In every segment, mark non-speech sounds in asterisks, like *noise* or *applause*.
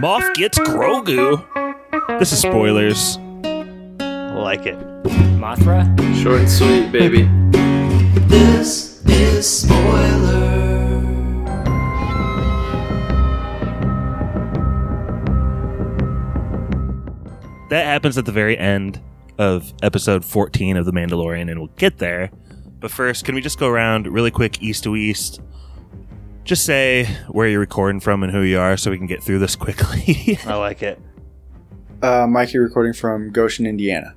Moff gets Grogu. This is spoilers. Like it. Mothra? Short and sweet, baby. This is spoiler. That happens at the very end of episode 14 of The Mandalorian, and we'll get there. But first, can we just go around really quick, east to east? Just say where you're recording from and who you are so we can get through this quickly. *laughs* I like it. Uh, Mikey recording from Goshen, Indiana.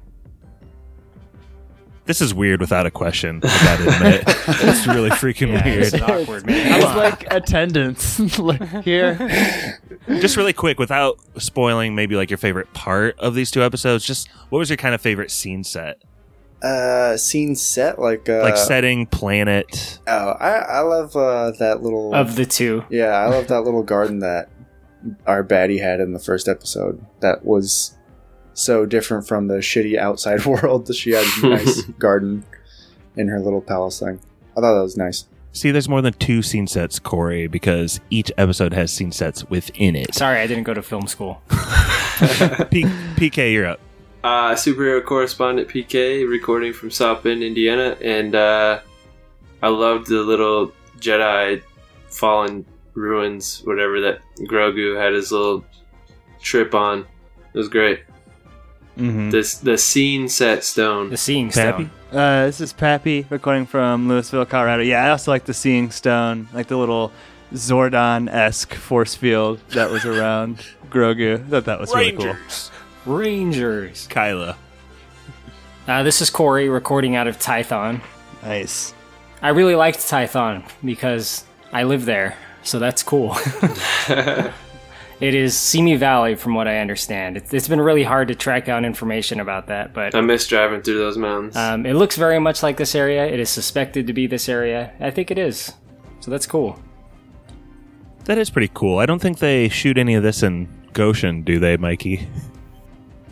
this is weird without a question, I gotta admit. *laughs* it's really freaking It's weird. awkward, man. I was Come on. like attendance *laughs* Like, here. just really quick, without spoiling maybe like your favorite part of these two episodes, just what was your kind of favorite scene set? Uh, scene set like uh, Like setting, planet. Oh, I I love uh, that little. of the two. yeah, I love that little garden that our baddie had in the first episode. That was so different from the shitty outside *laughs* world. That she had a nice *laughs* garden in her little palace thing. I thought that was nice. See, there's more than two scene sets, Corey, because each episode has scene sets within it. Sorry, I didn't go to film school. *laughs* P- PK, you're up. Uh, superhero correspondent PK recording from South Bend, Indiana, and uh, I loved the little Jedi fallen ruins, whatever that Grogu had his little trip on. It was great. Mm-hmm. This the scene set stone. The Seeing Pappy? Stone. Uh, this is Pappy recording from Louisville, Colorado. Yeah, I also like the Seeing Stone, like the little Zordon esque force field that was around *laughs* Grogu. I thought that was really cool. Rangers. Kylo. Uh, this is Corey recording out of Tython. Nice. I really liked Tython because I live there, so that's cool. *laughs* it is Simi Valley, from what I understand. It's, it's been really hard to track down information about that, but I miss driving through those mountains. um, it looks very much like this area. It is suspected to be this area. I think it is, so that's cool. That is pretty cool. I don't think they shoot any of this in Goshen, do they, Mikey? *laughs*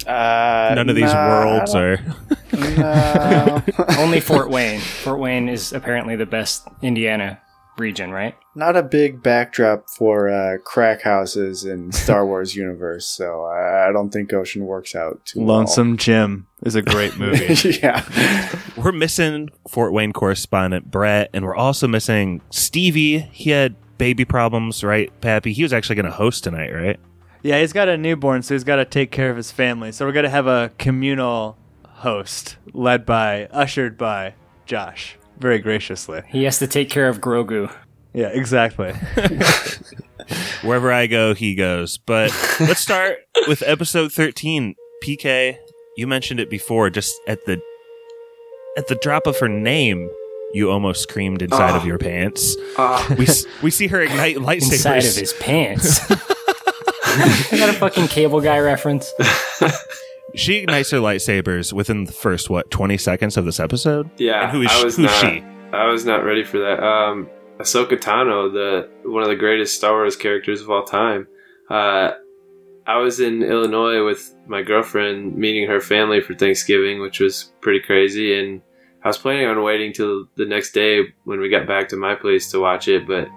Uh, None of these nah, worlds are. don't- no. *laughs* Only Fort Wayne. Fort Wayne is apparently the best Indiana region, right? Not a big backdrop for uh, crack houses in Star Wars universe, so I, I don't think Goshen works out too well. Lonesome Jim is a great *laughs* movie. yeah. We're missing Fort Wayne correspondent Brett, and we're also missing Stevie. He had baby problems, right, Pappy? He was actually going to host tonight, right? Yeah, he's got a newborn, so he's got to take care of his family. So we're going to have a communal host led by, ushered by Josh, very graciously. He has to take care of Grogu. Yeah, exactly. *laughs* Wherever I go, he goes. But let's start with episode 13. PK, you mentioned it before, just at the at the drop of her name, you almost screamed inside of Oh. your pants. Ah, We we see her ignite lightsabers. Inside of his pants. *laughs* I got a fucking cable guy reference. *laughs* She ignites her lightsabers within the first what twenty seconds of this episode. yeah, And who is I was who's not, she? I was not ready for that. Um, Ahsoka Tano, the one of the greatest Star Wars characters of all time. Uh, I was in Illinois with my girlfriend, meeting her family for Thanksgiving, which was pretty crazy. And I was planning on waiting till the next day when we got back to my place to watch it, but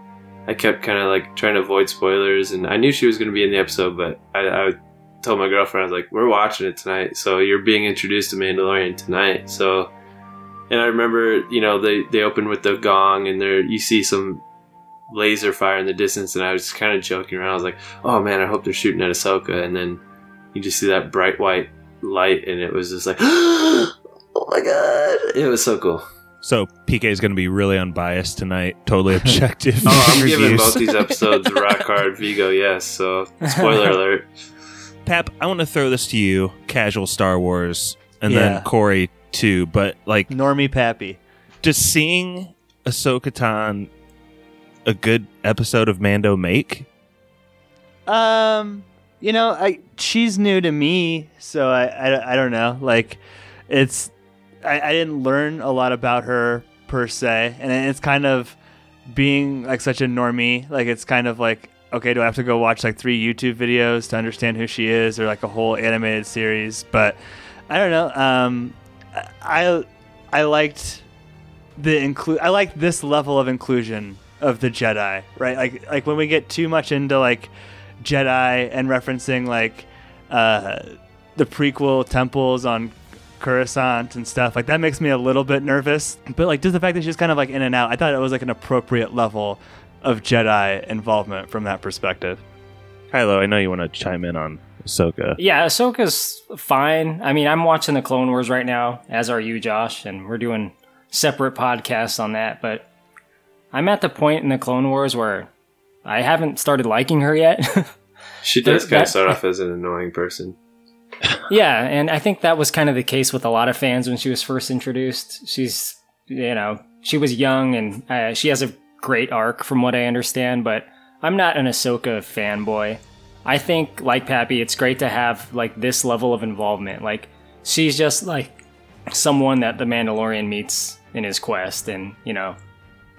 I kept kind of like trying to avoid spoilers. And I knew she was going to be in the episode, but I, I told my girlfriend, I was like, "We're watching it tonight, so you're being introduced to Mandalorian tonight." So and I remember, you know, they they opened with the gong, and there you see some laser fire in the distance, and I was kind of joking around. I was like, "Oh man, I hope they're shooting at Ahsoka," and then you just see that bright white light, and it was just like, *gasps* "Oh my god!" It was so cool. So PK is going to be really unbiased tonight, totally *laughs* objective. Oh, I'm *laughs* giving both these episodes a rock hard Vigo, yes. So spoiler *laughs* alert. Pap, I want to throw this to you, casual Star Wars, and Yeah. then Corey too. But like, Normie Pappy. just seeing Ahsoka Tan a good episode of Mando make. Um, you know, I she's new to me, so I I, I don't know. Like, it's I, I didn't learn a lot about her per se, and it's kind of being like such a normie. Like, it's kind of like okay, do I have to go watch like three YouTube videos to understand who she is, or like a whole animated series? But I don't know. Um, I I liked the include. I liked this level of inclusion of the Jedi, right? Like like when we get too much into like Jedi and referencing like uh, the prequel temples on Coruscant and stuff. Like that makes me a little bit nervous. But like just the fact that she's kind of like in and out, I thought it was like an appropriate level of Jedi involvement from that perspective. Kylo, I know you want to chime in on Ahsoka. Yeah, Ahsoka's fine. I mean, I'm watching the Clone Wars right now, as are you, Josh, and we're doing separate podcasts on that. But I'm at the point in the Clone Wars where I haven't started liking her yet. *laughs* She does kind of start off as an annoying person. Yeah, and I think that was kind of the case with a lot of fans when she was first introduced. She's, you know, she was young and uh, she has a great arc from what I understand, but I'm not an Ahsoka fanboy. I think, like Pappy, it's great to have like this level of involvement. Like she's just like someone that the Mandalorian meets in his quest, and you know,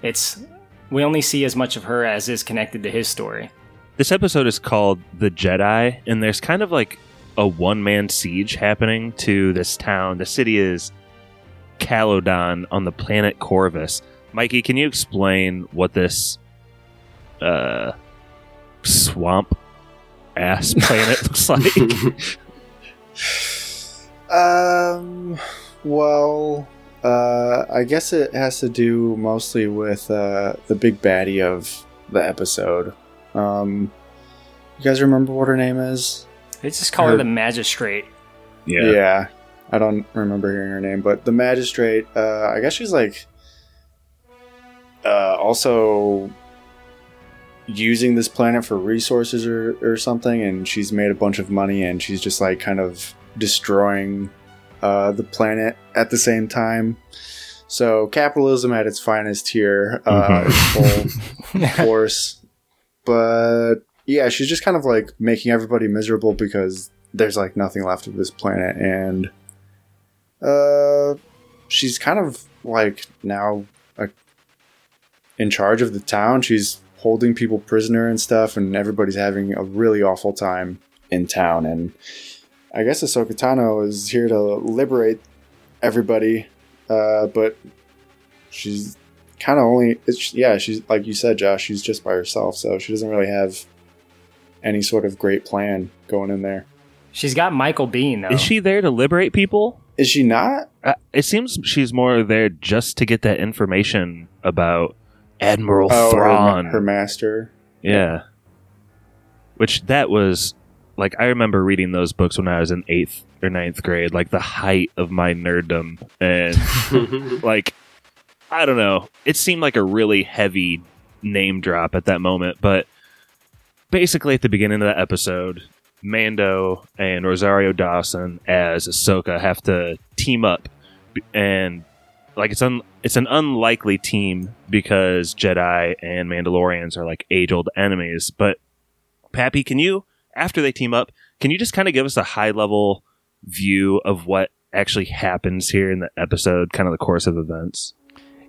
it's we only see as much of her as is connected to his story. This episode is called The Jedi, and there's kind of like a one man siege happening to this town. The city is Calodan on the planet Corvus. Mikey, can you explain what this uh, swamp ass *laughs* planet looks like? *laughs* Um, well, uh, I guess it has to do mostly with uh, the big baddie of the episode. Um, you guys remember what her name is? They just call her Her- the Magistrate. Yeah. Yeah. I don't remember hearing her name, but the magistrate, uh, I guess she's like uh, also using this planet for resources or, or something, and she's made a bunch of money and she's just like kind of destroying uh, the planet at the same time. So capitalism at its finest here, uh, in full *laughs* force. But yeah, she's just kind of like making everybody miserable because there's like nothing left of this planet, and uh, she's kind of like now uh, in charge of the town. She's holding people prisoner and stuff, and everybody's having a really awful time in town. And I guess Ahsoka Tano is here to liberate everybody, uh, but she's kind of only it's yeah she's like you said josh she's just by herself so she doesn't really have any sort of great plan going in there She's got Michael Biehn though. Is she there to liberate people? is she not Uh, it seems she's more there just to get that information about Admiral oh her, Thrawn. her master Yeah. Which that was like I remember reading those books when I was in eighth or ninth grade, like the height of my nerddom, and *laughs* like I don't know, it seemed like a really heavy name drop at that moment, but basically at the beginning of the episode, Mando and Rosario Dawson as Ahsoka have to team up, and like it's un- it's an unlikely team because Jedi and Mandalorians are like age old enemies. But Pappy, can you after they team up, can you just kind of give us a high level view of what actually happens here in the episode, kind of the course of events?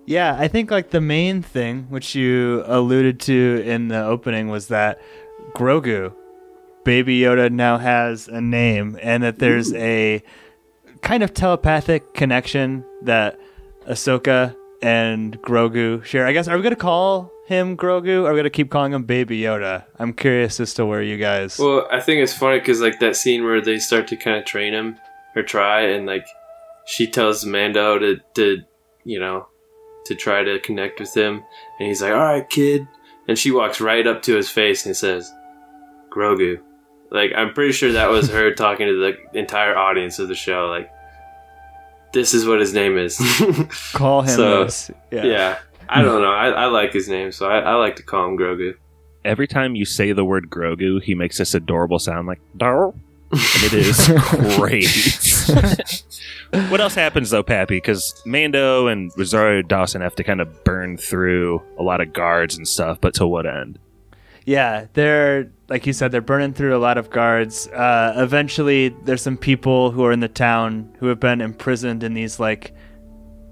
Yeah, I think like the main thing, which you alluded to in the opening, was that Grogu, Baby Yoda, now has a name, and that there's a kind of telepathic connection that Ahsoka and Grogu share. I guess are we gonna call him Grogu? Or are we gonna keep calling him Baby Yoda? I'm curious as to where you guys. Well, I think it's funny because like that scene where they start to kind of train him or try, and like she tells Mando to to you know to try to connect with him, and he's like, "All right, kid," and she walks right up to his face and says, "Grogu." Like I'm pretty sure that was her *laughs* talking to the entire audience of the show. Like, this is what his name is. *laughs* call him so, this. yeah. I don't know. I, I like his name, so I, I like to call him Grogu. Every time you say the word Grogu, he makes this adorable sound like "dar," and it is *laughs* great. *laughs* what else happens though, Pappy? Because Mando and Rosario Dawson have to kind of burn through a lot of guards and stuff, but to what end? Yeah, they're like you said, they're burning through a lot of guards. Uh, eventually, there's some people who are in the town who have been imprisoned in these like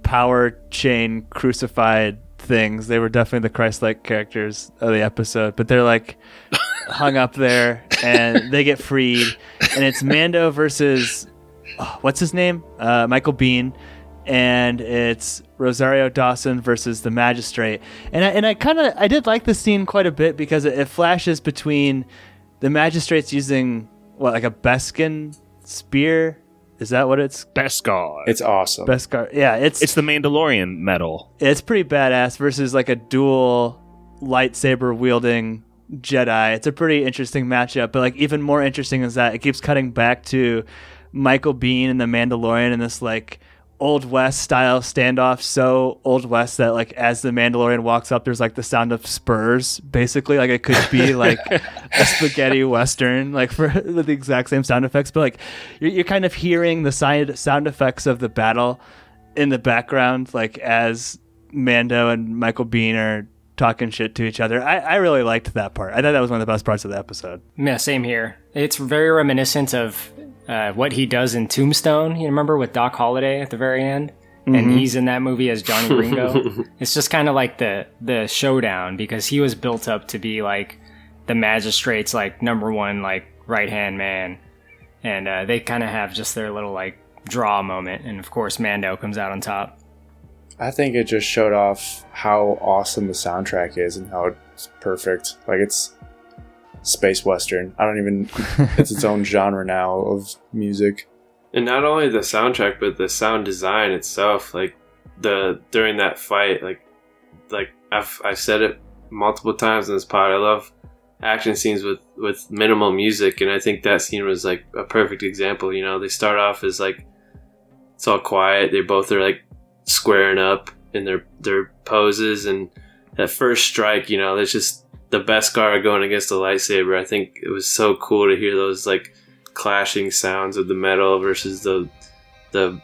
power chain crucified things. They were definitely the Christ-like characters of the episode, but they're like hung up there, and they get freed. And it's Mando versus oh, what's his name? Uh, Michael Biehn. And it's Rosario Dawson versus the magistrate, and I, and I kind of I did like the scene quite a bit because it, it flashes between the magistrate's using what like a Beskin spear. Is that what it's Beskar. It's awesome. Beskar? Yeah, it's It's the Mandalorian metal. it's pretty badass versus like a dual lightsaber wielding Jedi. It's a pretty interesting matchup, but like even more interesting is that it keeps cutting back to Michael Biehn and the Mandalorian in this like old west style standoff so old west that like as the mandalorian walks up there's like the sound of spurs basically. Like it could be *laughs* like a spaghetti western like for *laughs* the exact same sound effects. But like you're, you're kind of hearing the side sound effects of the battle in the background like as mando and michael biehn are talking shit to each other. I, I really liked that part. I thought that was one of the best parts of the episode. Yeah, same here. It's very reminiscent of uh, what he does in Tombstone. You remember with Doc Holliday at the very end, and he's in that movie as Johnny Ringo. *laughs* it's just kind of like the the showdown because he was built up to be like the magistrate's like number one like right hand man, and uh, they kind of have just their little like draw moment, and of course Mando comes out on top. I think it just showed off how awesome the soundtrack is and how it's perfect. Like it's space western. I don't even. it's its own *laughs* genre now of music. And not only the soundtrack, but the sound design itself. Like the during that fight, like like I've I've said it multiple times in this pod. I love action scenes with with minimal music, and I think that scene was like a perfect example. You know, they start off as like it's all quiet. They both are like squaring up in their their poses, and that first strike, you know, that's just the Beskar going against the lightsaber. I think it was so cool to hear those like clashing sounds of the metal versus the the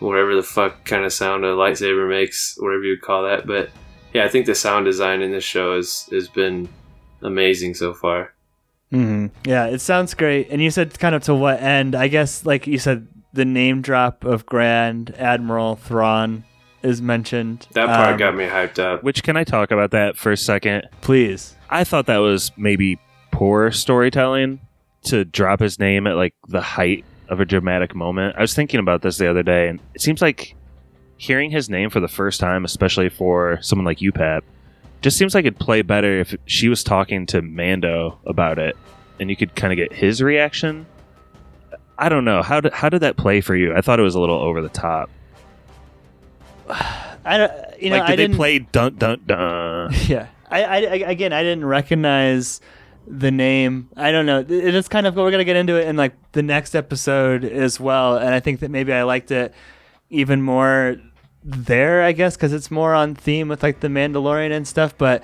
whatever the fuck kind of sound a lightsaber makes, whatever you call that. But yeah, I think the sound design in this show has has been amazing so far. Mm-hmm. Yeah, it sounds great. And you said kind of to what end? I guess, like you said, the name drop of Grand Admiral Thrawn is mentioned. That part Um, got me hyped up. Which can I talk about that for a second? Please. I thought that was maybe poor storytelling to drop his name at like the height of a dramatic moment. I was thinking about this the other day, and it seems like hearing his name for the first time, especially for someone like you, Pat, just seems like it'd play better if she was talking to Mando about it, and you could kind of get his reaction. I don't know how did how did that play for you? I thought it was a little over the top. I don't, you know, like, did I they didn't play dun dun dun? *laughs* Yeah, I, I, I again, I didn't recognize the name. I don't know. It is kind of we're gonna get into it in like the next episode as well, and I think that maybe I liked it even more there. I guess because it's more on theme with like the Mandalorian and stuff. But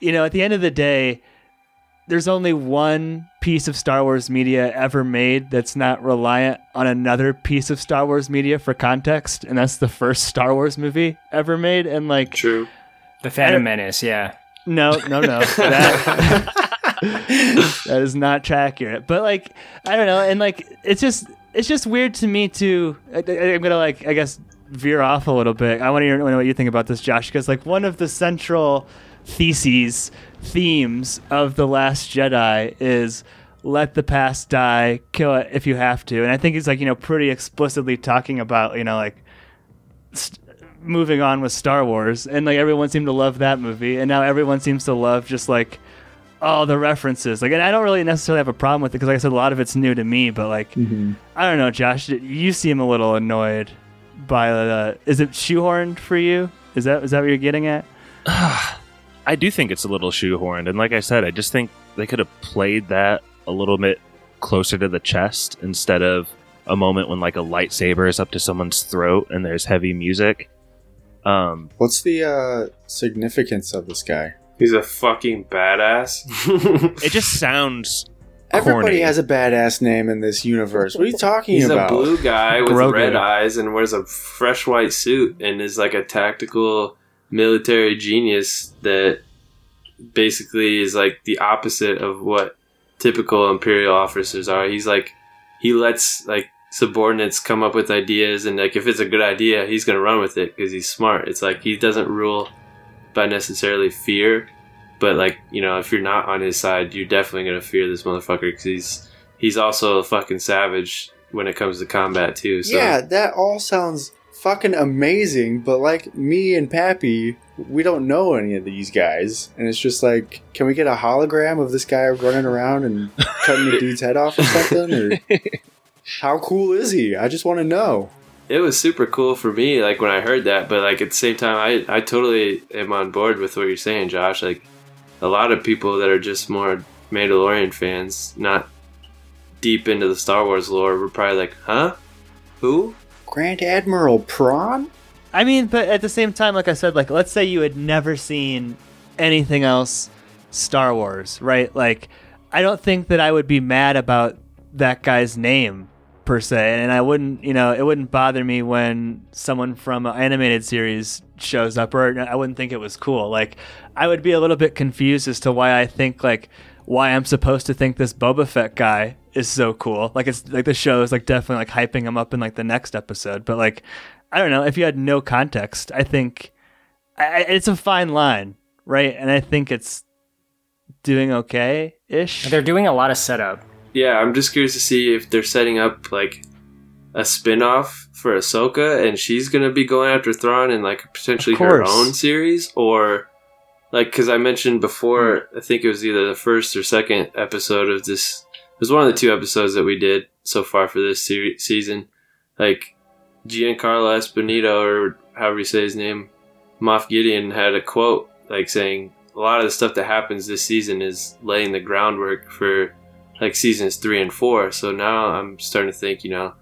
you know, at the end of the day, there's only one piece of Star Wars media ever made that's not reliant on another piece of Star Wars media for context, and that's the first Star Wars movie ever made. And like, True. The Phantom Menace, yeah. no, no, no. *laughs* That, *laughs* that is not accurate. But like, I don't know, and like, it's just it's just weird to me to. I, I- I'm gonna like, I guess, veer off a little bit. I want to know what you think about this, Josh, because like one of the central theses, themes of the Last Jedi is let the past die, kill it if you have to, and I think he's like you know pretty explicitly talking about you know like st- moving on with Star Wars, and like everyone seemed to love that movie, and now everyone seems to love just like all the references. Like, and I don't really necessarily have a problem with it because, like I said, a lot of it's new to me. But like, mm-hmm. I don't know, Josh, you seem a little annoyed by the. Is it shoehorned for you? Is that is that what you're getting at? *sighs* I do think it's a little shoehorned, and like I said, I just think they could have played that a little bit closer to the chest instead of a moment when like a lightsaber is up to someone's throat and there's heavy music. Um, What's the uh, significance of this guy? He's a fucking badass. *laughs* it just sounds Everybody corny. has a badass name in this universe. What are you talking *laughs* He's about? He's a blue guy with Grogu. red eyes and wears a fresh white suit and is like a tactical military genius that basically is like the opposite of what typical imperial officers are. He's like he lets like subordinates come up with ideas and like if it's a good idea, he's going to run with it because he's smart. It's like he doesn't rule by necessarily fear, but like, you know, if you're not on his side, you're definitely going to fear this motherfucker because he's he's also a fucking savage when it comes to combat too. So Yeah, that all sounds fucking amazing, but like me and Pappy we don't know any of these guys, and it's just like, can we get a hologram of this guy running around and *laughs* cutting the dude's head off or something? Or how cool is he? I just want to know. it was super cool for me like when i heard that but like at the same time i i totally am on board with what you're saying josh like a lot of people that are just more mandalorian fans not deep into the star wars lore were probably like huh who Grand Admiral Thrawn? I mean, but at the same time, like I said, like let's say you had never seen anything else Star Wars, right? Like, I don't think that I would be mad about that guy's name per se, and I wouldn't, you know, it wouldn't bother me when someone from an animated series shows up, or I wouldn't think it was cool. Like, I would be a little bit confused as to why I think like why I'm supposed to think this Boba Fett guy is so cool. Like it's like the show is like definitely like hyping him up in like the next episode, but like I don't know if you had no context, I think I, I- it's a fine line, right? And I think it's doing okay ish. They're doing a lot of setup. yeah i'm just curious to see if they're setting up like a spin-off for ahsoka and she's gonna be going after thrawn in like potentially her own series or like because i mentioned before hmm. i think it was either the first or second episode of this it was one of the two episodes that we did so far for this seri- season. Like giancarlo esposito or however you say his name moff gideon had a quote like saying a lot of the stuff that happens this season is laying the groundwork for like seasons three and four so now i'm starting to think you know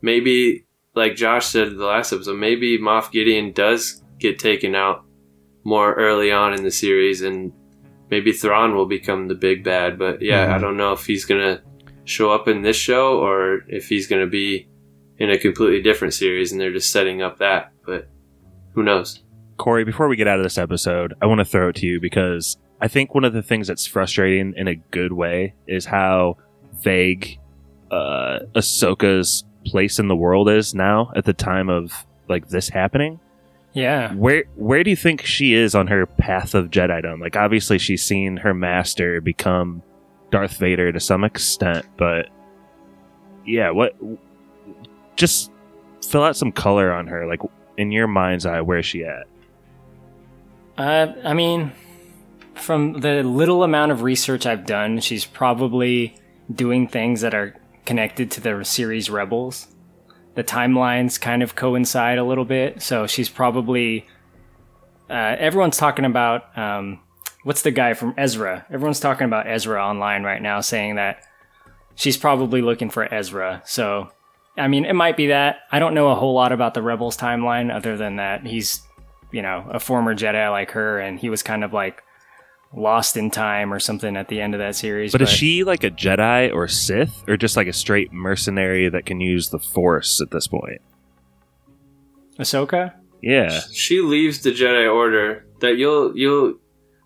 maybe like josh said in the last episode maybe moff gideon does get taken out more early on in the series and maybe Thrawn will become the big bad. But yeah, I don't know if he's gonna show up in this show or if he's gonna be in a completely different series and they're just setting up that. But who knows? Corey, before we get out of this episode, I want to throw it to you because I think one of the things that's frustrating in a good way is how vague uh, Ahsoka's place in the world is now at the time of like this happening. Yeah. Where where do you think she is on her path of Jedidom? Like obviously she's seen her master become Darth Vader to some extent, but yeah, what just fill out some color on her like in your mind's eye where's she at? Uh, I mean, from the little amount of research I've done, she's probably doing things that are connected to the series Rebels. The timelines kind of coincide a little bit, so she's probably. Uh, everyone's talking about um, what's the guy from Ezra? Everyone's talking about Ezra online right now, saying that she's probably looking for Ezra. So, I mean, it might be that. I don't know a whole lot about the Rebels timeline other than that he's you know, a former Jedi like her, and he was kind of like lost in time or something at the end of that series. But is she like a Jedi or Sith, or just like a straight mercenary that can use the Force at this point? Ahsoka? Yeah, She leaves the Jedi Order. That you'll you'll.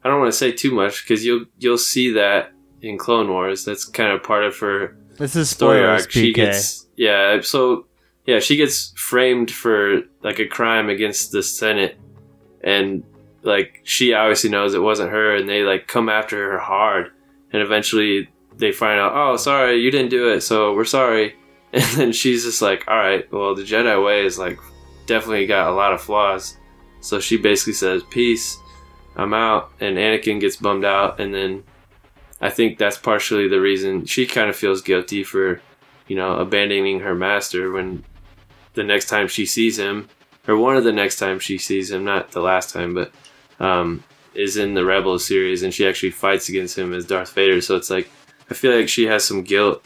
I don't want to say too much because you'll you'll see that in Clone Wars. That's kind of part of her This is story spoilers, arc. She gets yeah. So yeah, she gets framed for like a crime against the Senate, and like she obviously knows it wasn't her, and they like come after her hard, and eventually they find out, oh, sorry, you didn't do it, so we're sorry, *laughs* and then she's just like, all right, well, the Jedi way is like definitely got a lot of flaws, so she basically says, peace, I'm out, and Anakin gets bummed out, and then. I think that's partially the reason she kind of feels guilty for you know, abandoning her master when the next time she sees him, or one of the next time she sees him, not the last time, but um, is in the Rebel series, and she actually fights against him as Darth Vader. So it's like I feel like she has some guilt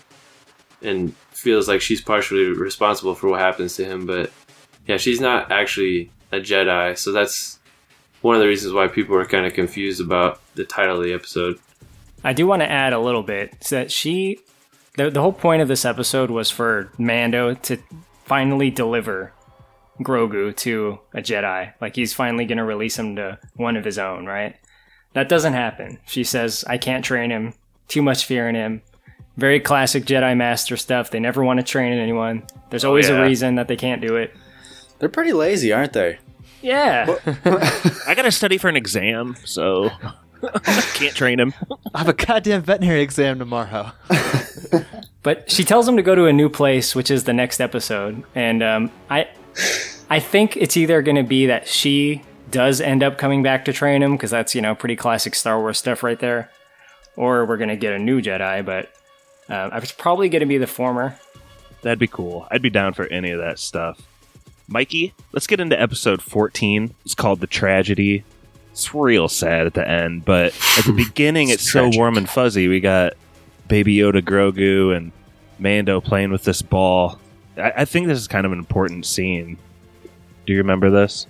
and feels like she's partially responsible for what happens to him. But yeah, she's not actually a Jedi, so that's one of the reasons why people are kind of confused about the title of the episode. I do want to add a little bit so that she, the, the whole point of this episode was for Mando to finally deliver Grogu to a Jedi. Like he's finally going to release him to one of his own, right? That doesn't happen. She says, I can't train him. Too much fear in him. Very classic Jedi Master stuff. They never want to train anyone. There's always yeah. a reason that they can't do it. They're pretty lazy, aren't they? Yeah. *laughs* I got to study for an exam, so *laughs* can't train him. I have a goddamn veterinary exam tomorrow. But she tells him to go to a new place, which is the next episode, and um, I, I think it's either going to be that she does end up coming back to train him because that's you know pretty classic Star Wars stuff right there, or we're gonna get a new Jedi. But uh, I was probably gonna be the former. That'd be cool. I'd be down for any of that stuff. Mikey, let's get into episode 14. It's called The Tragedy. It's real sad at the end, but at the *laughs* beginning, it's, It's so warm and fuzzy. We got Baby Yoda, Grogu, and Mando playing with this ball. I, I think this is kind of an important scene. Do you remember this?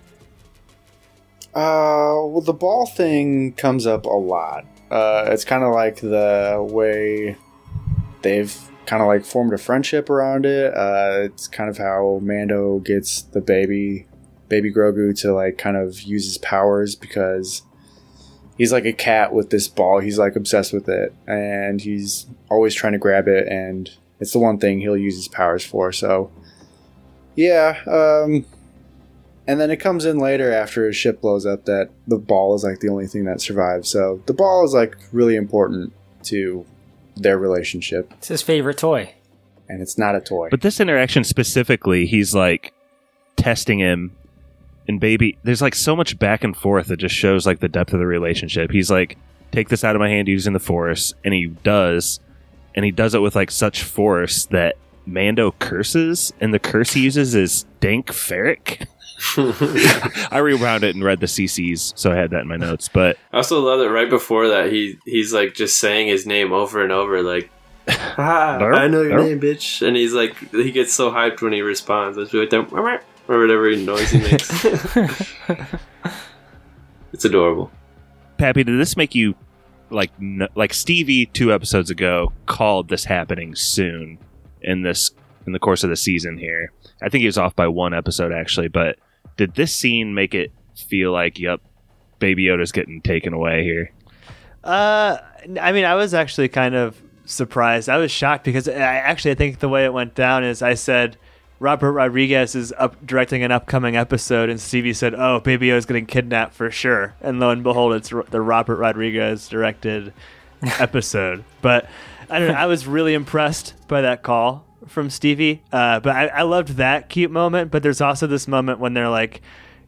Uh, well, the ball thing comes up a lot. Uh, it's kind of like the way they've kind of like formed a friendship around it. Uh, it's kind of how Mando gets the baby, baby Grogu to like kind of use his powers because he's like a cat with this ball. He's like obsessed with it, and he's always trying to grab it, and it's the one thing he'll use his powers for. So, yeah. Um, and then it comes in later after his ship blows up that the ball is like the only thing that survives. So the ball is like really important to their relationship, It's his favorite toy. and it's not a toy. But this interaction specifically, he's like testing him and baby there's like so much back and forth that just shows like the depth of the relationship. He's like, take this out of my hand using the force, and he does, and he does it with like such force that Mando curses, and the curse he uses is dank farrik. *laughs* I rewound it and read the CCs, so I had that in my notes. But I also love that right before that he he's like just saying his name over and over like *laughs* ah, I know your name, bitch. And he's like he gets so hyped when he responds. It's really dumb or whatever noise he makes. *laughs* it's adorable. Pappy, did this make you like like Stevie two episodes ago called this happening soon in this in the course of the season here? I think he was off by one episode actually, but did this scene make it feel like, yep, Baby Yoda's getting taken away here? Uh, I mean, I was actually kind of surprised. I was shocked because I actually I think the way it went down is I said Robert Rodriguez is up directing an upcoming episode, and Stevie said, "Oh, Baby O is getting kidnapped for sure." And lo and behold, it's the Robert Rodriguez directed *laughs* episode. But I don't know. I was really impressed by that call from Stevie. Uh, but I, I loved that cute moment. But there's also this moment when they're like,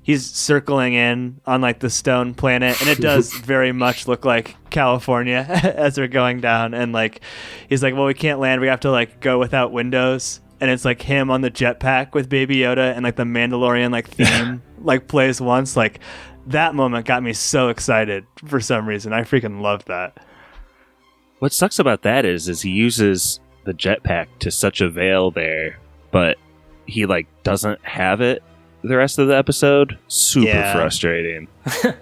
he's circling in on like the stone planet, and it does *laughs* very much look like California *laughs* as they're going down. And like, he's like, well, we can't land. We have to like go without windows. And it's like him on the jetpack with Baby Yoda, and like the Mandalorian like *laughs* theme like plays once. Like that moment got me so excited for some reason. I freaking loved that. What sucks about that is is he uses the jetpack to such avail there, but he like doesn't have it the rest of the episode. Super Yeah. frustrating. *laughs*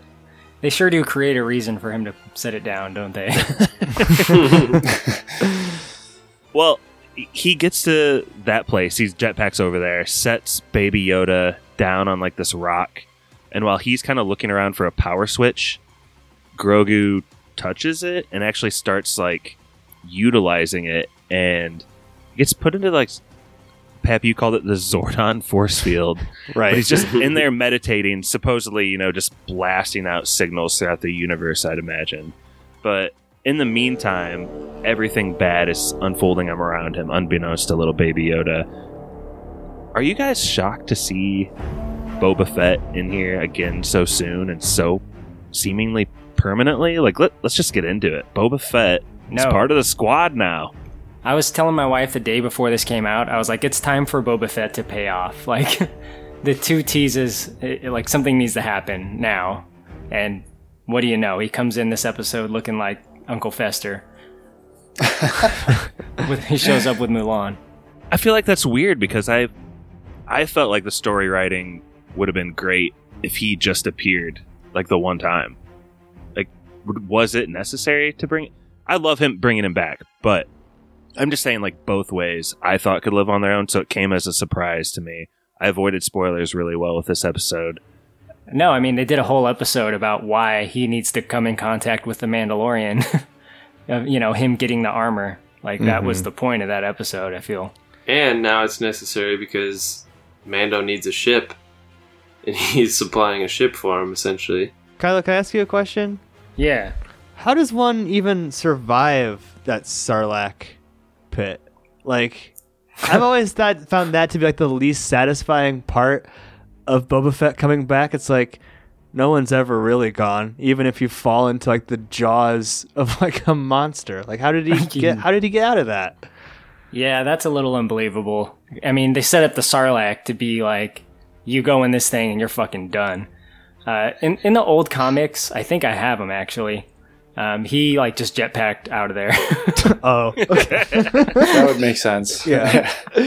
They sure do create a reason for him to set it down, don't they? *laughs* Well, he gets to that place. He's jetpacks over there, sets Baby Yoda down on like this rock, and while he's kind of looking around for a power switch, Grogu touches it and actually starts like utilizing it and gets put into like Pep, you called it the Zordon force field. *laughs* Right. But he's just in there *laughs* meditating, supposedly, you know, just blasting out signals throughout the universe, I'd imagine. But in the meantime, everything bad is unfolding around him, unbeknownst to little baby Yoda. Are you guys shocked to see Boba Fett in here again so soon and so seemingly permanently? Like, let, let's just get into it. Boba Fett is part of the squad now. I was telling my wife the day before this came out, I was like, it's time for Boba Fett to pay off. *laughs* Like, the two teases, it, it- like, something needs to happen now. And what do you know? He comes in this episode looking like Uncle Fester. *laughs* with, he shows up with Mulan. I feel like that's weird because I I felt like the story writing would have been great if he just appeared like the one time. Like was it necessary to bring I love him bringing him back, but I'm just saying like both ways I thought could live on their own so it came as a surprise to me. I avoided spoilers really well with this episode. No, I mean, they did a whole episode about why he needs to come in contact with the Mandalorian. *laughs* You know, him getting the armor. Like, that was mm-hmm. the point of that episode, I feel. And now it's necessary because Mando needs a ship, and *laughs* he's supplying a ship for him essentially. Kylo, can I ask you a question? Yeah. How does one even survive that Sarlacc pit? Like, I've *laughs* always thought found that to be like the least satisfying part of Boba Fett coming back. It's like no one's ever really gone, even if you fall into like the jaws of *laughs* like a monster. Like how did he get how did he get out of that? Yeah, that's a little unbelievable. I mean, they set up the Sarlacc to be like, you go in this thing and you're fucking done. Uh, in in the old comics, I think I have him actually. Um, he like just jetpacked out of there. *laughs* Oh, okay. *laughs* That would make sense. Yeah. uh,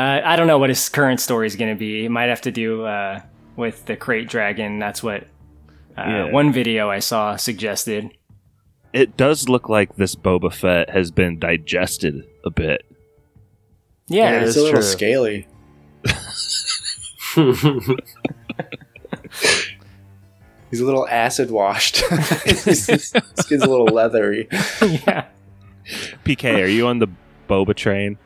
I don't know what his current story is going to be. It might have to do uh, with the krayt dragon. That's what uh, Yeah. one video I saw suggested. It does look like this Boba Fett has been digested a bit. Yeah, Yeah, it's it's a little true. scaly. *laughs* He's a little acid washed. *laughs* His skin's a little leathery. *laughs* yeah. PK, are you on the Boba train?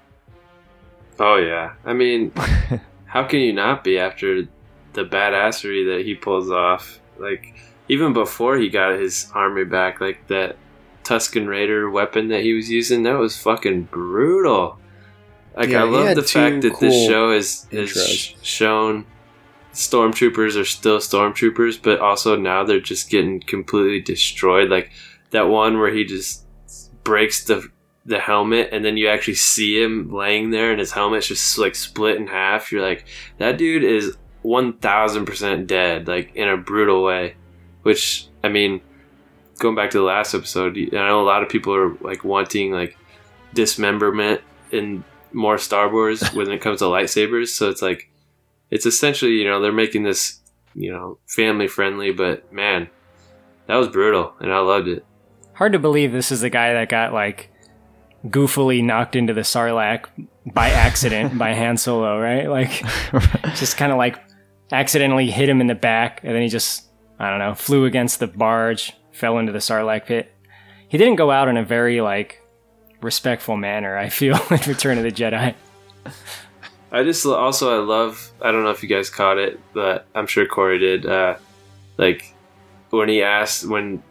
Oh yeah. I mean, *laughs* how can you not be after the badassery that he pulls off? Like even before he got his army back, like that Tusken Raider weapon that he was using, that was fucking brutal. Like Yeah, I love the fact that this show has, has sh- shown stormtroopers are still stormtroopers, but also now they're just getting completely destroyed. Like that one where he just breaks the the helmet and then you actually see him laying there and his helmet's just like split in half. You're like, that dude is one thousand percent dead, like in a brutal way. Which I mean, going back to the last episode, I know a lot of people are like wanting like dismemberment in more Star Wars *laughs* when it comes to lightsabers. So it's like it's essentially you know they're making this you know family friendly, but man, that was brutal and I loved it. Hard to believe this is the guy that got like goofily knocked into the Sarlacc by accident by *laughs* Han Solo, right? Like just kind of like accidentally hit him in the back and then he just I don't know, flew against the barge, fell into the Sarlacc pit. He didn't go out in a very like respectful manner, I feel, *laughs* in Return of the Jedi. I just also I love I don't know if you guys caught it, but I'm sure Corey did. Uh, like when he asked when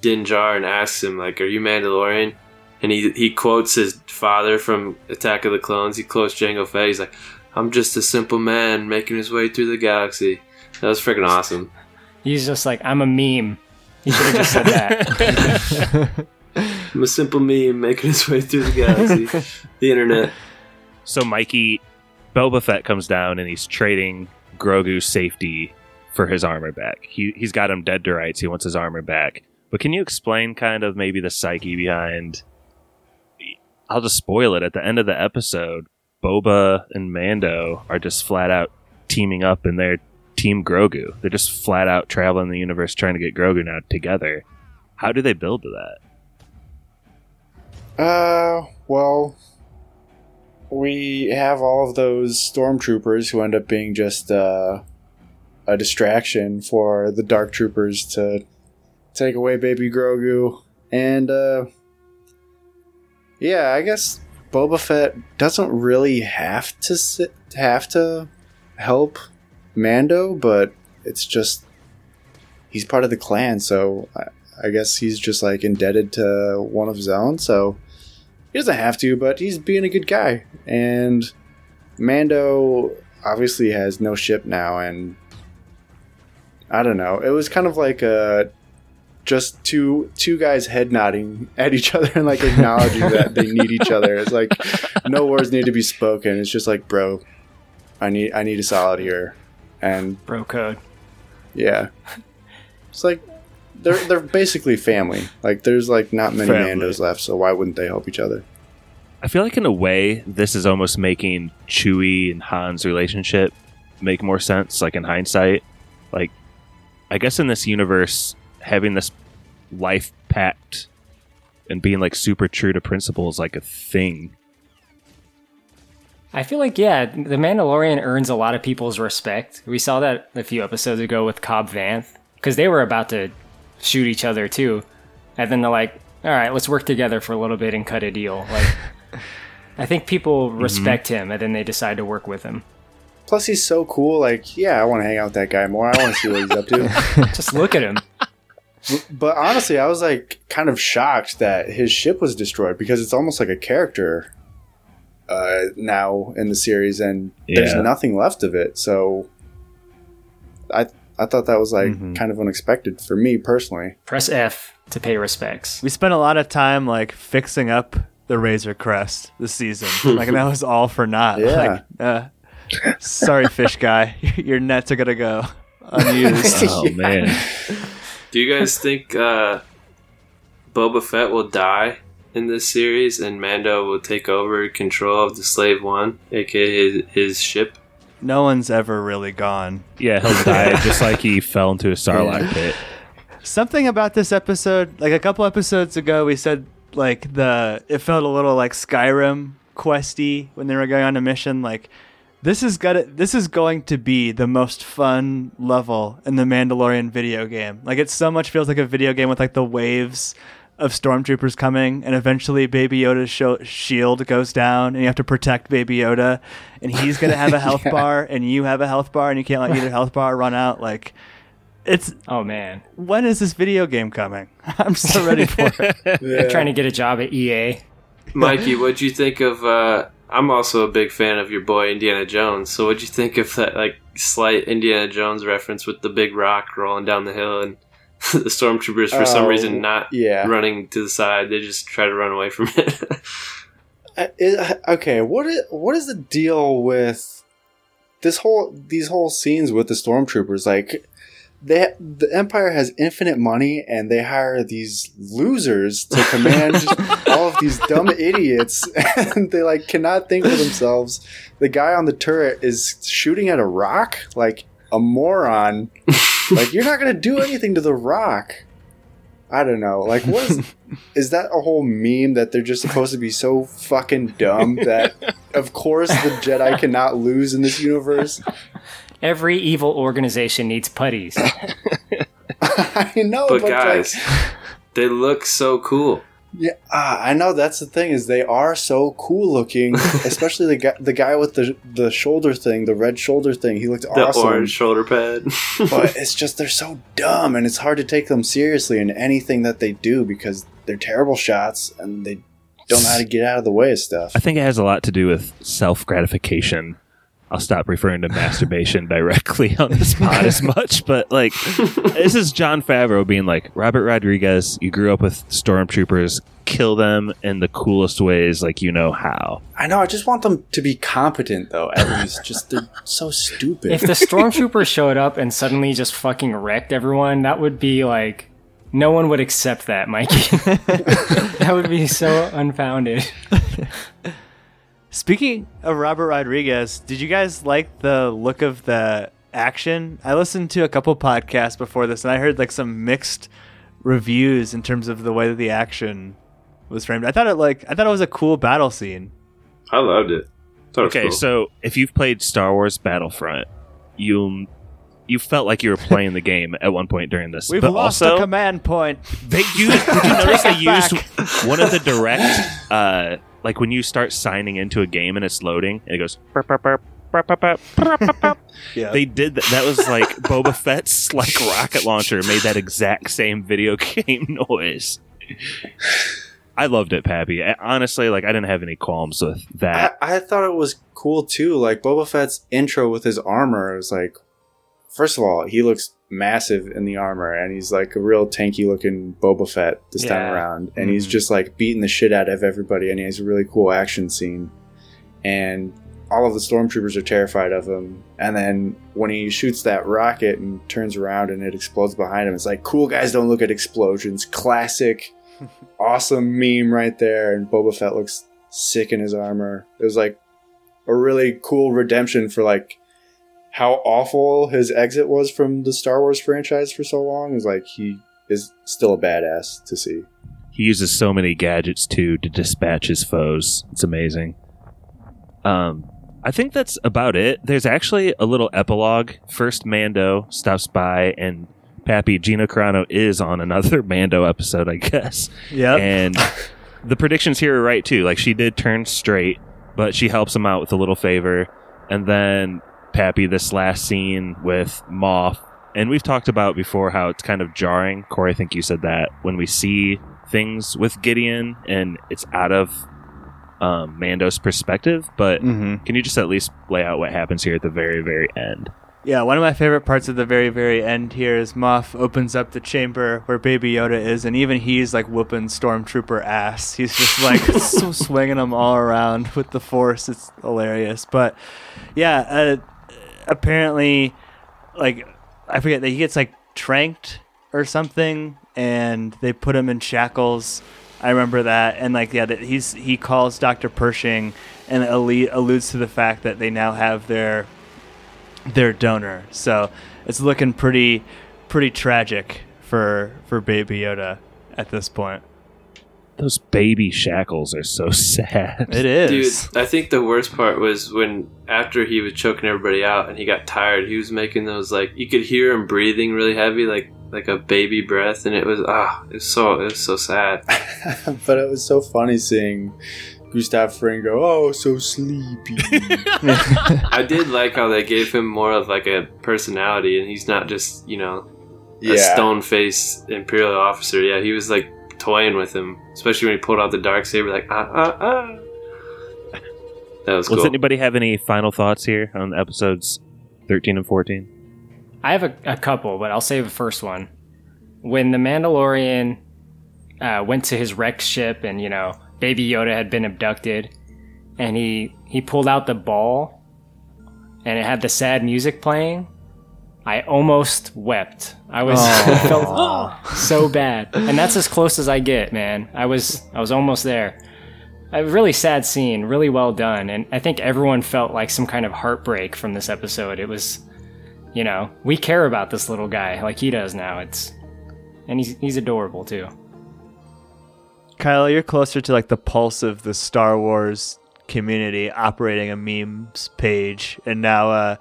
Din Djarin asks him like, "Are you Mandalorian?" And he he quotes his father from Attack of the Clones. He quotes Jango Fett. He's like, "I'm just a simple man making his way through the galaxy." That was freaking awesome. He's just like, I'm a meme. He should have just said that. *laughs* I'm a simple meme making his way through the galaxy, the internet. So Mikey, Boba Fett comes down and he's trading Grogu's safety for his armor back. He he's got him dead to rights. He wants his armor back. But can you explain kind of maybe the psyche behind? I'll just spoil it. At the end of the episode, Boba and Mando are just flat out teaming up in their team Grogu. They're just flat out traveling the universe trying to get Grogu now together. How do they build to that? Uh, well, we have all of those stormtroopers who end up being just uh, a distraction for the dark troopers to take away baby Grogu. And, uh, yeah, I guess Boba Fett doesn't really have to sit, have to help Mando, but it's just he's part of the clan, so I, I guess he's just like indebted to one of his own. So he doesn't have to, but he's being a good guy. And Mando obviously has no ship now, and I don't know. It was kind of like uh just two two guys head nodding at each other and like acknowledging that they need each other. It's like no words need to be spoken. It's just like, bro, I need I need a solid here, and Bro code. yeah, it's like they're they're basically family. Like there's like not many Family. Mandos left, so why wouldn't they help each other? I feel like in a way, this is almost making Chewie and Han's relationship make more sense. Like in hindsight, like I guess in this universe, having this life pact and being like super true to principle is like a thing. I feel like yeah, the Mandalorian earns a lot of people's respect. We saw that a few episodes ago with Cobb Vanth because they were about to shoot each other too, and then they're like, "All right, let's work together for a little bit and cut a deal." Like, I think people *laughs* mm-hmm. respect him, and then they decide to work with him. Plus, he's so cool. Like, yeah, I want to hang out with that guy more. I want to see what he's up to. *laughs* Just look at him. But honestly, I was like kind of shocked that his ship was destroyed because it's almost like a character uh, now in the series, and there's nothing left of it. So, I I thought that was like Mhm. kind of unexpected for me personally. Press F to pay respects. We spent a lot of time like fixing up the Razor Crest this season. *laughs* like and that was all for naught. Yeah. Like, uh, sorry, fish guy, *laughs* your nets are gonna go *laughs* unused. Oh man. Do you guys *laughs* think uh, Boba Fett will die in this series and Mando will take over control of the Slave One, aka his, his ship? no one's ever really gone. Yeah, he'll *laughs* die just like he fell into a Sarlacc Yeah. pit. Something about this episode, like a couple episodes ago, we said like the it felt a little like Skyrim questy when they were going on a mission. Like this is gonna this is going to be the most fun level in the Mandalorian video game. Like it so much feels like a video game with like the waves of stormtroopers coming, and eventually Baby Yoda's sho- shield goes down, and you have to protect Baby Yoda, and he's gonna have a *laughs* health bar, and you have a health bar, and you can't let either health bar run out. Like it's Oh man, when is this video game coming? *laughs* I'm so ready for it. *laughs* trying to get a job at EA. Mikey, what'd you think of? Uh, I'm also a big fan of your boy Indiana Jones. So what'd you think of that like slight Indiana Jones reference with the big rock rolling down the hill and *laughs* the stormtroopers for some Oh, reason not yeah. running to the side? They just try to run away from it. *laughs* Uh, it- okay, what is what is the deal with this whole these whole scenes with the stormtroopers? Like, they the Empire has infinite money, and they hire these losers to command *laughs* all of these dumb idiots, *laughs* and they like cannot think for themselves. The guy on the turret is shooting at a rock, like a moron. *laughs* like, you're not gonna do anything to the rock. I don't know. Like, what is is that a whole meme that they're just supposed to be so fucking dumb that of course the Jedi cannot lose in this universe? Every evil organization needs putties. *laughs* I know, but but, guys, like, they look so cool. yeah, ah, I know that's the thing is they are so cool looking, *laughs* especially the guy the guy with the the shoulder thing, the red shoulder thing. He looked awesome. The awesome. orange shoulder pad. *laughs* but it's just they're so dumb and it's hard to take them seriously in anything that they do because they're terrible shots and they don't know how to get out of the way of stuff. I think it has a lot to do with self gratification. I'll stop referring to masturbation directly on this pod as much, but like, this is Jon Favreau being like, Robert Rodriguez, you grew up with stormtroopers, kill them in the coolest ways, like you know how. I know. I just want them to be competent, though. At least, just they're so stupid. if the stormtroopers showed up and suddenly just fucking wrecked everyone, that would be like no one would accept that, Mikey. *laughs* that would be so unfounded. Speaking of Robert Rodriguez, did you guys like the look of the action? I listened to a couple podcasts before this, and I heard like some mixed reviews in terms of the way that the action was framed. I thought it like I thought it was a cool battle scene. I loved it. Thought it was Okay, cool. so if you've played Star Wars Battlefront, you you felt like you were playing the game at one point during this. We've but lost also, a command point. They used. Did you notice they Take used one of the direct, *laughs* uh, like when you start signing into a game and it's loading and it goes burp, burp, burp, *laughs* yeah. They did that. That was like *laughs* Boba Fett's like rocket launcher made that exact same video *laughs* game noise. I loved it, Pappy. I, honestly, like I didn't have any qualms with that. I, I, thought it was cool too. Like Boba Fett's intro with his armor was like, first of all, he looks massive in the armor, and he's like a real tanky looking Boba Fett this time around, and he's Mhm. just like beating the shit out of everybody, and he has a really cool action scene, and all of the stormtroopers are terrified of him. And then when he shoots that rocket and turns around and it explodes behind him, it's like cool guys don't look at explosions. Classic, *laughs* awesome meme right there. And Boba Fett looks sick in his armor. It was like a really cool redemption for like how awful his exit was from the Star Wars franchise for so long. Is like he is still a badass to see. He uses so many gadgets too to dispatch his foes. It's amazing. Um, I think that's about it. There's actually a little epilogue. First, Mando stops by, and Pappy Gina Carano is on another *laughs* Mando episode, I guess. Yeah, And *laughs* the predictions here are right too. Like she did turn straight, but she helps him out with a little favor. And then Pappy, this last scene with Moff, and we've talked about before how it's kind of jarring. Corey, I think you said that when we see things with Gideon and it's out of um, Mando's perspective. But mm-hmm. can you just at least lay out what happens here at the very, very end? Yeah, one of my favorite parts of the very, very end here is Moff opens up the chamber where Baby Yoda is, and even he's like whooping Stormtrooper ass. He's just like so *laughs* swinging them all around with the Force. It's hilarious. But yeah, uh, apparently, like I forget that he gets like tranked or something, and they put him in shackles. I remember that, and like yeah, that he's he calls Doctor Pershing and allu- alludes to the fact that they now have their their donor. So it's looking pretty pretty tragic for for Baby Yoda at this point. Those baby shackles are so *laughs* sad. It is. Dude, I think the worst part was when after he was choking everybody out and he got tired, he was making those like you could hear him breathing really heavy, like like a baby breath, and it was ah, it was so it was so sad. *laughs* but it was so funny seeing Gustav Fring go, "Oh, so sleepy." *laughs* I did like how they gave him more of like a personality, and he's not just you know a yeah, stone faced imperial officer. Yeah, he was like toying with him, especially when he pulled out the dark saber, like ah ah ah. *laughs* That was Well, Does anybody have any final thoughts here on episodes 13 and 14? I have a, a couple, but I'll save the first one. When the Mandalorian uh, went to his wrecked ship, and you know, Baby Yoda had been abducted, and he he pulled out the ball, and it had the sad music playing. I almost wept. I was *laughs* I felt *laughs* so bad, and that's as close as I get, man. I was I was almost there. A really sad scene, really well done, and I think everyone felt like some kind of heartbreak from this episode. It was you know, we care about this little guy like he does now. It's and he's he's adorable too. Kyle, you're closer to like the pulse of the Star Wars community operating a memes page and now uh,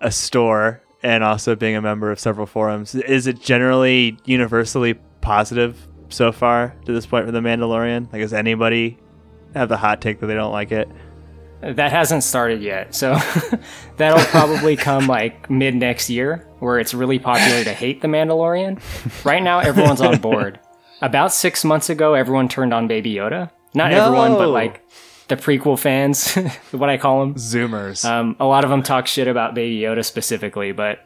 a store and also being a member of several forums. Is it generally universally positive so far to this point for The Mandalorian? Like, does anybody have the hot take that they don't like it? That hasn't started yet, so *laughs* that'll probably *laughs* come like mid next year, where it's really popular to hate the Mandalorian. Right now, everyone's on board. *laughs* About six months ago, everyone turned on Baby Yoda. Not everyone, but like the prequel fans, *laughs* what I call them. Zoomers. Um, a lot of them talk shit about Baby Yoda specifically, but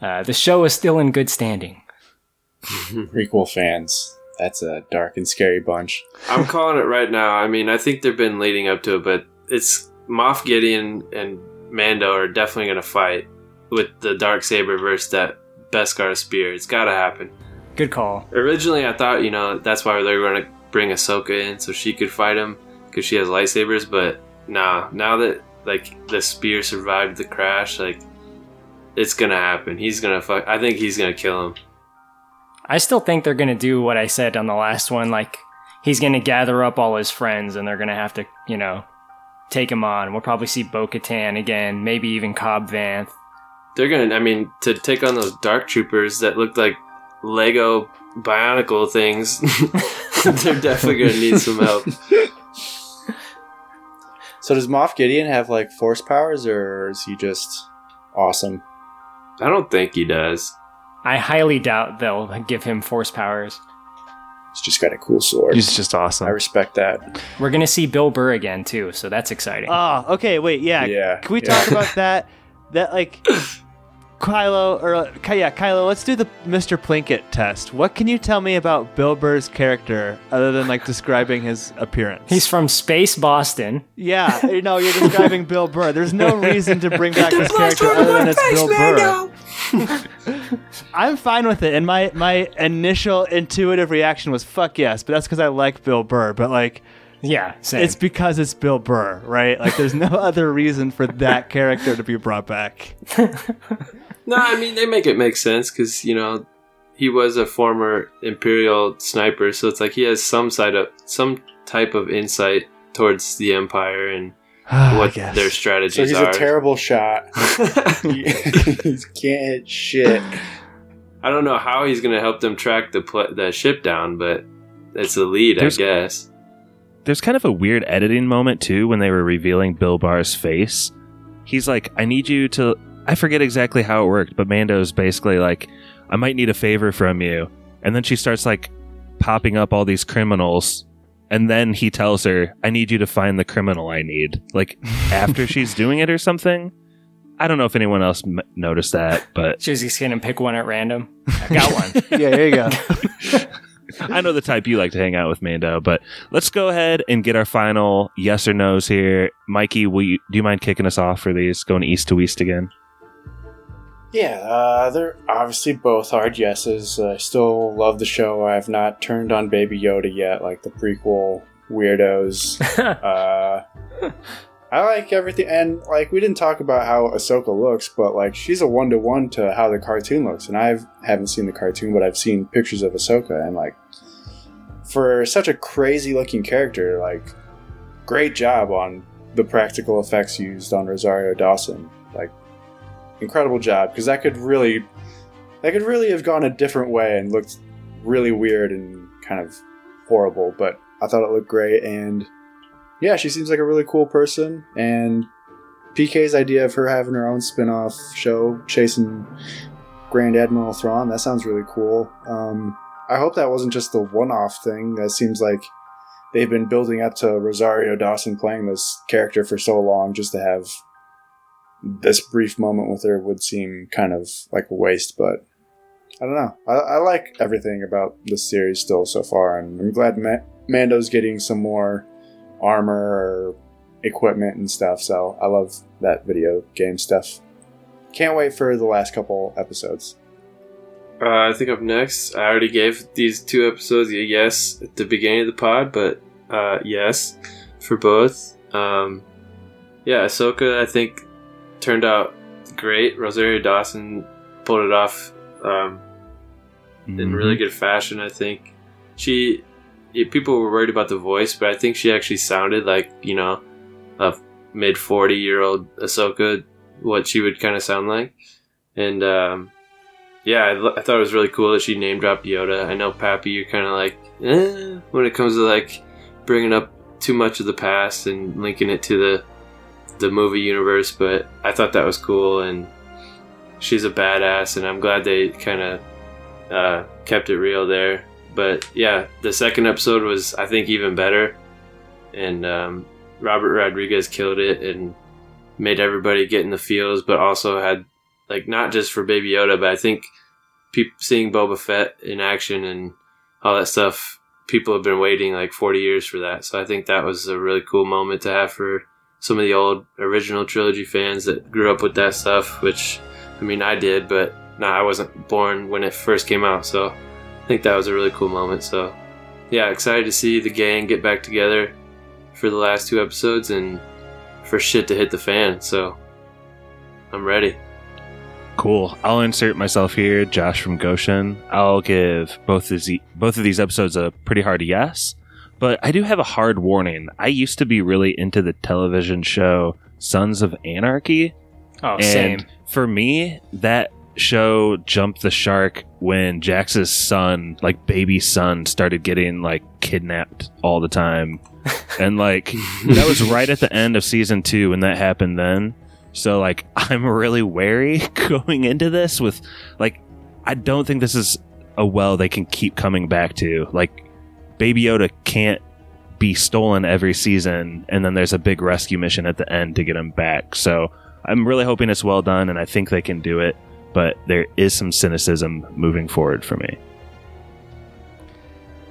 uh, the show is still in good standing. *laughs* prequel fans. That's a dark and scary bunch. I'm calling it right now. I mean, I think they've been leading up to it, but it's Moff Gideon and Mando are definitely going to fight with the dark saber versus that Beskar spear. It's got to happen. Good call. Originally, I thought you know that's why they were going to bring Ahsoka in so she could fight him because she has lightsabers. But nah, now that like the spear survived the crash, like it's gonna happen. He's gonna fuck. I think he's gonna kill him. I still think they're gonna do what I said on the last one. Like he's gonna gather up all his friends, and they're gonna have to, you know, take him on. We'll probably see Bo-Katan again, maybe even Cobb Vanth. They're gonna. I mean, to take on those dark troopers that look like Lego Bionicle things, *laughs* they're definitely gonna need some help. *laughs* So does Moff Gideon have like force powers, or is he just awesome? I don't think he does. I highly doubt they'll give him force powers. He's just got a cool sword. He's just awesome. I respect that. We're gonna see Bill Burr again too, so that's exciting. Oh, okay. Wait, yeah. Yeah, Can we yeah. talk about that? That like, *laughs* Kylo or uh, yeah, Kylo. Let's do the Mr. Plinkett test. What can you tell me about Bill Burr's character other than like describing his appearance? He's from Space Boston. yeah. You know, you're describing *laughs* Bill Burr. There's no reason to bring back this character other than it's Bill Burr. I'm fine with it, and my my initial intuitive reaction was fuck yes, but that's because I like Bill Burr. But like, Yeah, same. it's because it's Bill Burr, right? Like, there's no *laughs* other reason for that character to be brought back. *laughs* *laughs* No, I mean they make it make sense because you know he was a former Imperial sniper, so it's like he has some side of some type of insight towards the Empire and *sighs* I what guess. their So strategies he's are. a terrible shot. *laughs* he *laughs* he can't hit shit. I don't know how he's gonna help them track the pl- the ship down, but it's a lead, There's- I guess. There's kind of a weird editing moment too when they were revealing Bill Burr's face. He's like, "I need you to." I forget exactly how it worked, but Mando's basically like, "I might need a favor from you," and then she starts like popping up all these criminals, and then he tells her, "I need you to find the criminal I need." Like *laughs* after she's doing it or something. I don't know if anyone else m- noticed that, but She was just gonna pick one at random. I got one. *laughs* Yeah, here you go. *laughs* I know the type you like to hang out with, Mando. But let's go ahead and get our final yes or no's here. Mikey, will you do you mind kicking us off for these? Going east to east again. Yeah, uh, they're obviously both hard yeses. I still love the show. I have not turned on Baby Yoda yet, like the prequel weirdos. *laughs* uh, I like everything, and like we didn't talk about how Ahsoka looks, but like she's a one to one to how the cartoon looks. And I haven't seen the cartoon, but I've seen pictures of Ahsoka, and like for such a crazy looking character, like great job on the practical effects used on Rosario Dawson. Incredible job because that could really that could really have gone a different way and looked really weird and kind of horrible but i thought it looked great. And yeah she seems like a really cool person. And pk's idea of her having her own spin-off show chasing grand admiral thrawn that sounds really cool. Um, i hope that wasn't just the one-off thing. That seems like they've been building up to rosario dawson playing this character for so long just to have this brief moment with her would seem kind of like a waste, but I don't know. I, I like everything about this series still so far, and I'm glad Ma- Mando's getting some more armor or equipment and stuff. So I love that video game stuff. Can't wait for the last couple episodes. Uh, I think up next. I already gave these two episodes a yes at the beginning of the pod, but uh, yes for both. Um, yeah, Ahsoka, I think turned out great. Rosario Dawson pulled it off um, in Mm-hmm. really good fashion. I think she. People were worried about the voice, but I think she actually sounded like you know a mid forty year old Ahsoka, what she would kind of sound like, and um, yeah, I, I thought it was really cool that she name dropped Yoda. I know Pappy, you're kind of like eh, when it comes to like bringing up too much of the past and linking it to the the movie universe, but I thought that was cool and she's a badass, and I'm glad they kind of uh, kept it real there. But yeah, the second episode was I think even better, and um, Robert Rodriguez killed it and made everybody get in the feels, but also had like not just for Baby Yoda, but I think peop seeing Boba Fett in action and all that stuff. People have been waiting like 40 years for that, so I think that was a really cool moment to have for some of the old original trilogy fans that grew up with that stuff. Which, I mean, I did, but no, I wasn't born when it first came out, so I think that was a really cool moment. So, yeah, excited to see the gang get back together for the last two episodes and for shit to hit the fan. So, I'm ready. Cool. I'll insert myself here, Josh from Goshen. I'll give both of these both of these episodes a pretty hard yes, but I do have a hard warning. I used to be really into the television show Sons of Anarchy, Oh, and same. for me, that show jumped the shark when Jax's son, like baby son, started getting like kidnapped all the time. *laughs* and like that was right at the end of season two when that happened then. So like *laughs* I'm really wary *laughs* going into this with like I don't think this is a well they can keep coming back to. Like Baby Yoda can't be stolen every season and then there's a big rescue mission at the end to get him back. So I'm really hoping it's well done and I think they can do it, but there is some cynicism moving forward for me.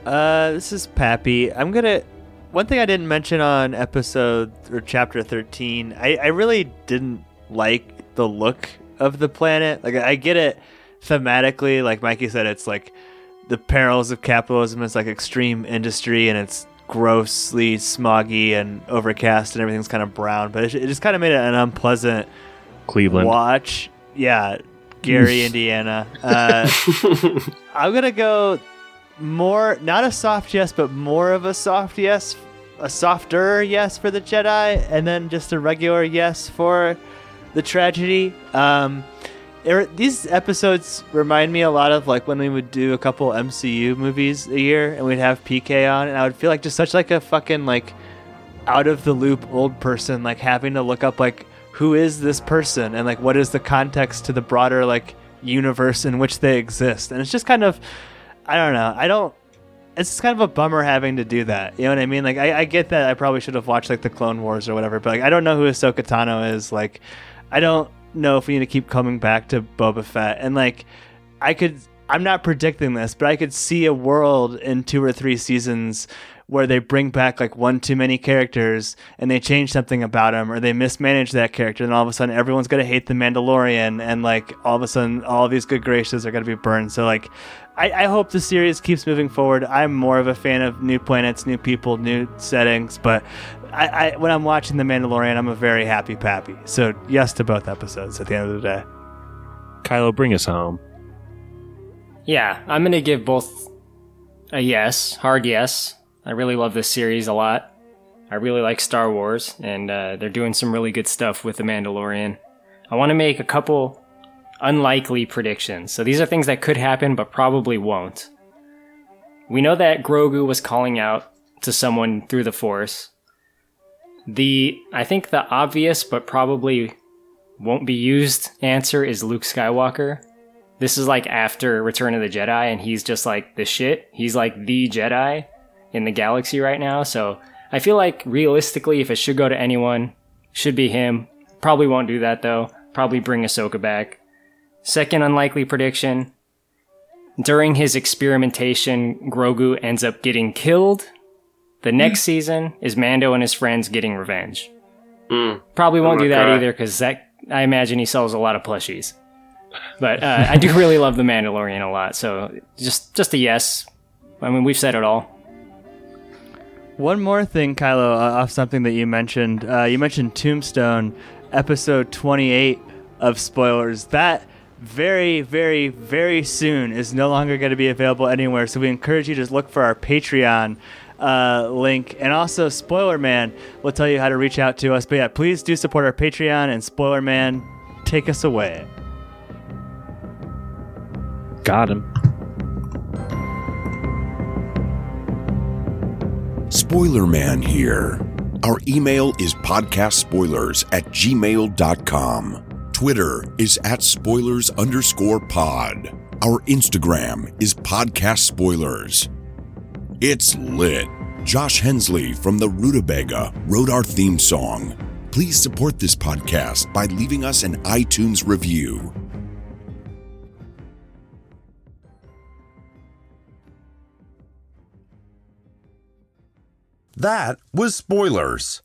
Uh, this is Pappy. I'm gonna. One thing I didn't mention on episode or chapter 13, I, I really didn't like the look of the planet. Like, I get it thematically. Like Mikey said, it's like the perils of capitalism. It's like extreme industry and it's grossly smoggy and overcast and everything's kind of brown. But it, it just kind of made it an unpleasant Cleveland. watch. Yeah, Gary, Indiana. Uh, *laughs* I'm gonna go more, not a soft yes, but more of a soft yes, a softer yes for the Jedi, and then just a regular yes for the tragedy. Um, it- these episodes remind me a lot of like when we would do a couple MCU movies a year, and we'd have PK on, and I would feel like just such like a fucking like out of the loop old person, like having to look up like who is this person and like what is the context to the broader like universe in which they exist, and it's just kind of I don't know. I don't. It's just kind of a bummer having to do that. You know what I mean? Like, I, I get that. I probably should have watched like the Clone Wars or whatever, but like, I don't know who Ahsoka Tano is. Like, I don't know if we need to keep coming back to Boba Fett. And like, I could, I'm not predicting this, but I could see a world in two or three seasons where they bring back like one too many characters and they change something about them or they mismanage that character and all of a sudden everyone's going to hate the Mandalorian and like all of a sudden all these good graces are going to be burned. So like I, I hope the series keeps moving forward. I'm more of a fan of new planets, new people, new settings, but I, I when I'm watching The Mandalorian, I'm a very happy pappy. So yes to both episodes at the end of the day. Kylo, bring us home. Yeah, I'm gonna give both a yes, hard yes. I really love this series a lot. I really like Star Wars, and uh, they're doing some really good stuff with The Mandalorian. I want to make a couple unlikely predictions. So these are things that could happen, but probably won't. We know that Grogu was calling out to someone through the Force. The, I think the obvious, but probably won't be used answer is Luke Skywalker. This is like after Return of the Jedi, and he's just like the shit. He's like the Jedi in the galaxy right now. So I feel like realistically, if it should go to anyone, should be him. Probably won't do that though. Probably bring Ahsoka back. Second unlikely prediction. During his experimentation, Grogu ends up getting killed. The next season is Mando and his friends getting revenge. Mm. Probably won't Oh do that God. either because that I imagine he sells a lot of plushies. But uh, I do really love the Mandalorian a lot, so just just a yes. I mean, we've said it all. One more thing, Kylo, uh, off something that you mentioned. Uh, you mentioned Tombstone, episode 28 of spoilers. That very, very, very soon is no longer going to be available anywhere. So we encourage you to look for our Patreon uh, link. And also, Spoiler Man will tell you how to reach out to us. But yeah, please do support our Patreon and Spoiler Man, take us away. Got him. Spoiler Man here. Our email is podcastspoilers at gmail.com. Twitter is at spoilers underscore pod. Our Instagram is podcast spoilers. It's lit. Josh Hensley from the Rutabaga wrote our theme song. Please support this podcast by leaving us an iTunes review. That was Spoilers,